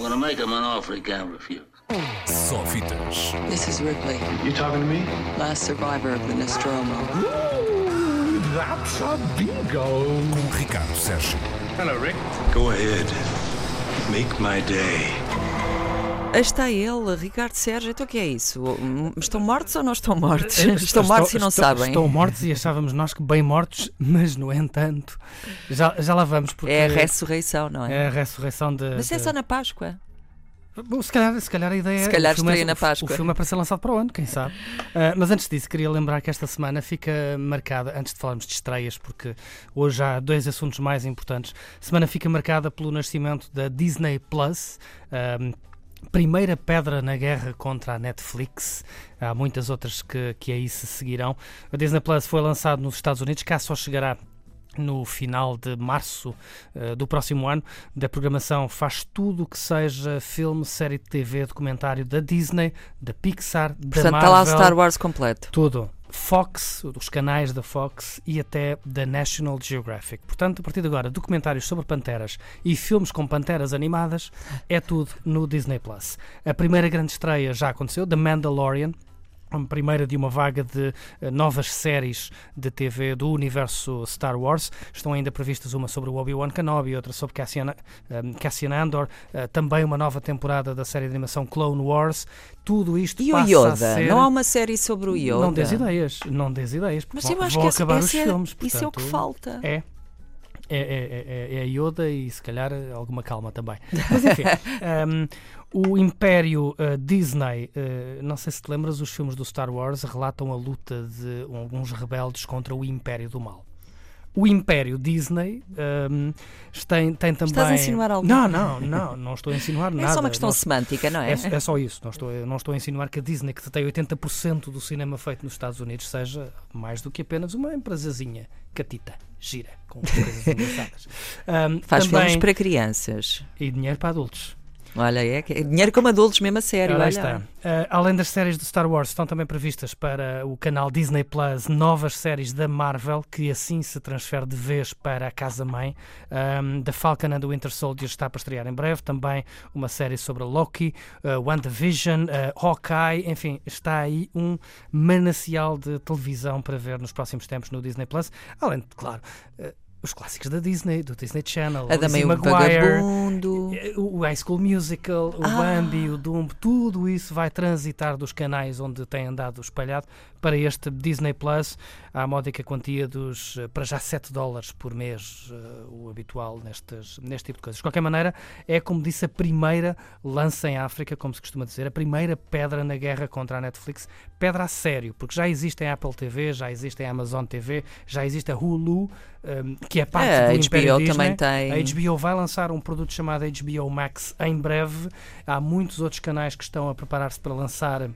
I'm gonna make him an offer he can't refuse. Só fitas. This is Ripley, You talking to me? last survivor of the Nostromo. That's a bingo. Com Ricardo Sérgio. Hello, Rick. Go ahead. Make my day. Está ele, Ricardo Sérgio. Então o que é isso? Estão mortos ou não estão mortos? Estão mortos e não estou- sabem. Estão mortos e achávamos nós que bem mortos, mas no entanto, já, já lá vamos, porque É a ressurreição, não é? é a ressurreição de. Mas é só na Páscoa. Bom, Se calhar, se calhar a ideia Se é- calhar o é- na o- Páscoa. O filme é para ser lançado para o ano, quem sabe. Ah, mas antes disso, queria lembrar que esta semana fica marcada, antes de falarmos de estreias, porque hoje há dois assuntos mais importantes. A semana fica marcada pelo nascimento da Disney Plus. ah, Primeira pedra na guerra contra a Netflix. Há muitas outras que, que aí se seguirão. A Disney Plus foi lançado nos Estados Unidos, cá só chegará no final de março eh, do próximo ano. Da programação faz tudo o que seja filme, série de TV, documentário da Disney, da Pixar, da Portanto, está Marvel. lá o Star Wars completo. Tudo. Fox, os canais da Fox e até da National Geographic. Portanto, a partir de agora, documentários sobre panteras e filmes com panteras animadas é tudo no Disney Plus. A primeira grande estreia já aconteceu, The Mandalorian. A primeira de uma vaga de eh, novas séries de TV do universo Star Wars. Estão ainda previstas uma sobre o Obi-Wan Kenobi, outra sobre Cassian, eh, Cassian Andor, eh, também uma nova temporada da série de animação Clone Wars. Tudo isto E o Yoda? ser... Não há uma série sobre o Yoda? Não des ideias, não des ideias, porque Mas vão, eu acho vão que esse- acabar os esse é- filmes. isso é o que portanto, falta. É. É, é, é, é a Yoda e se calhar alguma calma também. Mas enfim, um, o Império uh, Disney, uh, não sei se te lembras, os filmes do Star Wars relatam a luta de alguns rebeldes contra o Império do Mal. O Império Disney um, tem, tem também. Estás a insinuar algo? Não, não, não, não estou a insinuar É nada. só uma questão semântica, não é? é, é só isso. Não estou, não estou a insinuar que a Disney, que tem 80% do cinema feito nos Estados Unidos, seja mais do que apenas uma empresazinha catita, gira, com coisas engraçadas. Um, Faz também- filmes para crianças. E dinheiro para adultos. Olha, é, é dinheiro como adultos, mesmo a sério. Ora, olha. está. Uh, além das séries do Star Wars, estão também previstas para o canal Disney Plus novas séries da Marvel, que assim se transfere de vez para a casa-mãe. Um, the Falcon and the Winter Soldier está para estrear em breve. Também uma série sobre Loki, uh, WandaVision, uh, Hawkeye. Enfim, está aí um manancial de televisão para ver nos próximos tempos no Disney Plus. Além de, claro. uh, os clássicos da Disney, do Disney Channel, A da Lizzie McGuire, vagabundo. o High School Musical, o Ah. Bambi, o Dumbo, tudo isso vai transitar dos canais onde tem andado espalhado para este Disney Plus, à módica quantia dos, eh, para já 7 dólares por mês, eh, o habitual nestes, neste tipo de coisas. De qualquer maneira, é como disse, a primeira lança em África, como se costuma dizer, a primeira pedra na guerra contra a Netflix, pedra a sério, porque já existe a Apple TV, já existe a Amazon TV, já existe a Hulu, que é parte É, do a Império HBO também Disney. tem. A HBO vai lançar um produto chamado HBO Max em breve. Há muitos outros canais que estão a preparar-se para lançar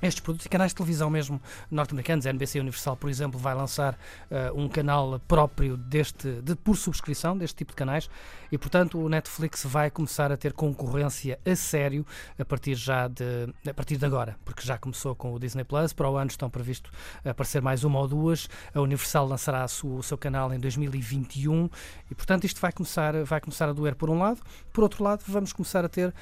estes produtos e canais de televisão mesmo norte-americanos, a NBC Universal, por exemplo, vai lançar eh, um canal próprio deste, de, por subscrição deste tipo de canais e, portanto, o Netflix vai começar a ter concorrência a sério a partir já de, a partir de agora, porque já começou com o Disney Plus, para o ano estão previsto aparecer mais uma ou duas, a Universal lançará sua- o seu canal em 2021 e, portanto, isto vai começar, vai começar a doer por um lado, por outro lado, vamos começar a ter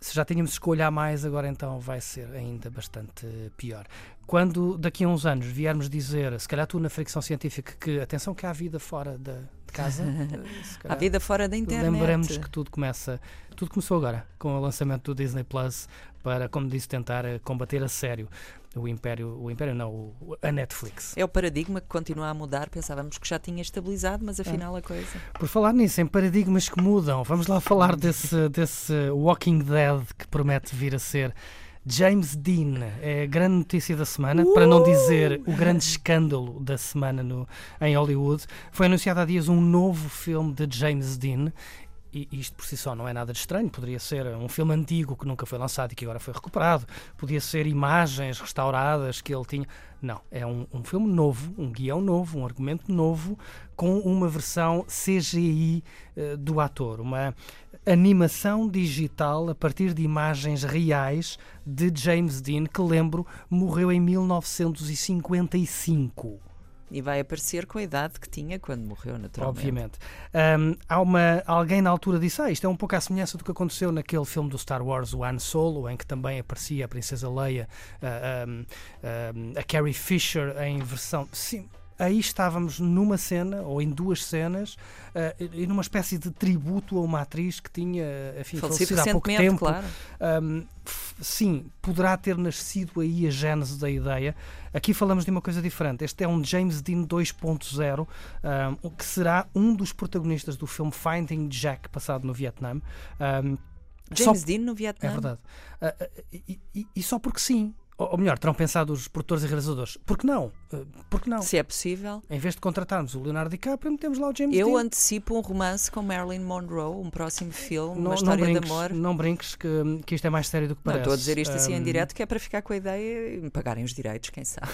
se já tínhamos escolha a mais, agora então vai ser ainda bastante pior. Quando daqui a uns anos viermos dizer, se calhar tu na fricção científica, que atenção que há vida fora da, de casa, se Há calhar vida fora da internet. lembramos que tudo começa, tudo começou agora, com o lançamento do Disney Plus, para, como disse, tentar eh, combater a sério o Império, o Império não, o- a Netflix. É o paradigma que continua a mudar. Pensávamos que já tinha estabilizado, mas afinal a coisa. Por falar nisso, em paradigmas que mudam, vamos lá falar desse, desse Walking Dead que promete vir a ser James Dean. É a grande notícia da semana, para não dizer o grande escândalo da semana no, em Hollywood. Foi anunciado há dias um novo filme de James Dean. E isto por si só não é nada de estranho. Poderia ser um filme antigo que nunca foi lançado e que agora foi recuperado. Podia ser imagens restauradas que ele tinha. Não, é um, um filme novo, um guião novo, um argumento novo, com uma versão CGI eh, do ator. Uma animação digital a partir de imagens reais de James Dean, que lembro, morreu em 1955. E vai aparecer com a idade que tinha quando morreu, naturalmente. Obviamente. Um, há uma, alguém na altura disse: ah, isto é um pouco à semelhança do que aconteceu naquele filme do Star Wars, o Han Solo, em que também aparecia a Princesa Leia, um, um, a Carrie Fisher em versão. Sim, aí estávamos numa cena, ou em duas cenas, uh, e numa espécie de tributo a uma atriz que tinha enfim, Falecido falecido há pouco tempo. claro. Um, sim, poderá ter nascido aí a gênese da ideia. Aqui falamos de uma coisa diferente. Este é um James Dean 2.0, um, que será um dos protagonistas do filme Finding Jack, passado no Vietnã. Um, só- James Dean no Vietnã. é verdade. Ah, e, e- e só porque sim. Ou, ou melhor, terão pensado os produtores e realizadores. Por que não? Ah, por que não? Se é possível. Em vez de contratarmos o Leonardo DiCaprio, metemos lá o James Eu Dean. antecipo um romance com Marilyn Monroe, um próximo filme, Não, uma não história de brinques, amor. não brinques que, que isto é mais sério do que Não, parece. estou a dizer isto assim em Um, direto, que é para ficar com a ideia e me pagarem os direitos, quem sabe.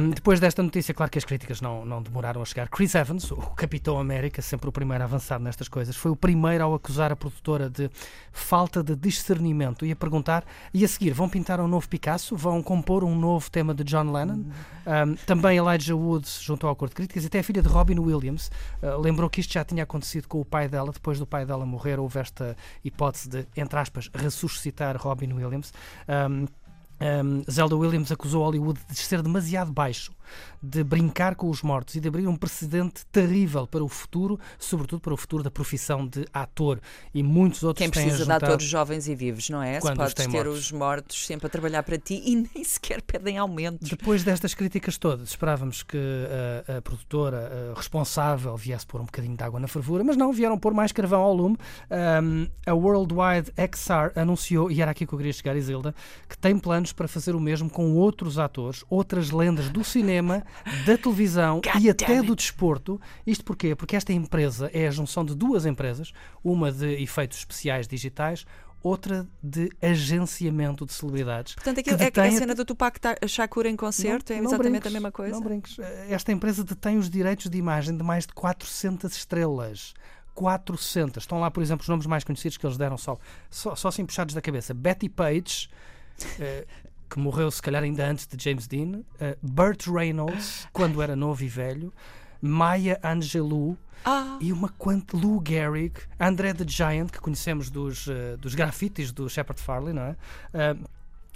Um, depois desta notícia, claro que as críticas não, não demoraram a chegar. Chris Evans, o Capitão América, sempre o primeiro a avançar nestas coisas, foi o primeiro ao acusar a produtora de falta de discernimento e a perguntar: e a seguir, vão pintar um novo Picasso? Vão compor um novo tema de John Lennon? Um, também Elijah Wood juntou ao acordo de críticas, até a filha de Robin Williams uh, lembrou que isto já tinha acontecido com o pai dela. Depois do pai dela morrer, houve esta hipótese de, entre aspas, ressuscitar Robin Williams. Um, um, Zelda Williams acusou Hollywood de ser demasiado baixo, de brincar com os mortos e de abrir um precedente terrível para o futuro, sobretudo para o futuro da profissão de ator. E muitos outros Quem têm precisa de ajuntado- atores jovens e vivos, não é? Se Quando os podes ter mortos. os mortos sempre a trabalhar para ti e nem sequer pedem aumentos. Depois destas críticas todas, esperávamos que uh, a produtora uh, responsável viesse pôr um bocadinho de água na fervura, mas não, vieram pôr mais carvão ao lume. Um, a Worldwide XR anunciou, e era aqui que eu queria chegar, Isilda, que tem planos para fazer o mesmo com outros atores, outras lendas do cinema, da televisão e até do desporto. Isto porquê? Porque esta empresa é a junção de duas empresas, uma de efeitos especiais digitais, outra de agenciamento de celebridades. Portanto, que aquilo, é, é detém a cena do Tupac Ta- Shakur em concerto, não- é exatamente brinques, a mesma coisa. Não brinques. Esta empresa detém os direitos de imagem de mais de 400 estrelas. 400. Estão lá, por exemplo, os nomes mais conhecidos que eles deram só, só, só assim puxados da cabeça. Betty Page, que morreu se calhar ainda antes de James Dean. eh, Burt Reynolds, quando era novo e velho. Maya Angelou. Ah, E uma quanta Lou Gehrig, André the Giant, que conhecemos dos, eh, dos grafites do Shepard Farley, não é?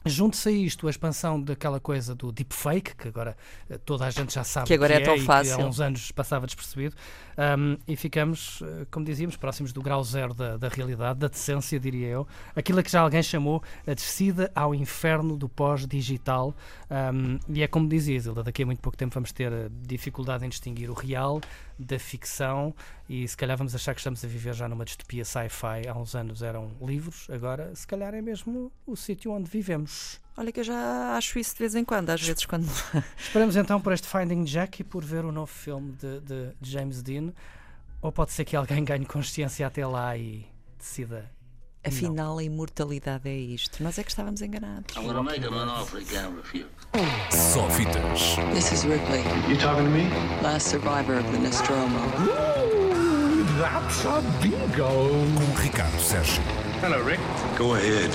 Junte-se a isto a expansão daquela coisa do deepfake, que agora eh, toda a gente já sabe Que agora é tão e que fácil. há uns anos passava despercebido, Um, e ficamos, eh, como dizíamos, próximos do grau zero da, da realidade, da decência, diria eu. Aquilo a que já alguém chamou a descida ao inferno do pós-digital. Um, e é como dizia Isilda, daqui a muito pouco tempo vamos ter eh, dificuldade em distinguir o real da ficção e se calhar vamos achar que estamos a viver já numa distopia sci-fi. Há uns anos eram livros, agora se calhar é mesmo o sítio onde vivemos. Olha que eu já acho isso de vez em quando, às vezes quando. Esperamos então por este Finding Jack e por ver o novo filme de, de James Dean. Ou pode ser que alguém ganhe consciência até lá e decida. Afinal, a imortalidade é isto. Nós é que estávamos enganados. I'm gonna make him an offer he can't refuse. Só fitas. Mrs. Ripley, You talking to me? last survivor of the Nostromo. That's a bingo. Com Ricardo Sérgio. Hello, Rick. Go ahead.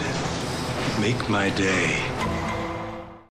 Make my day.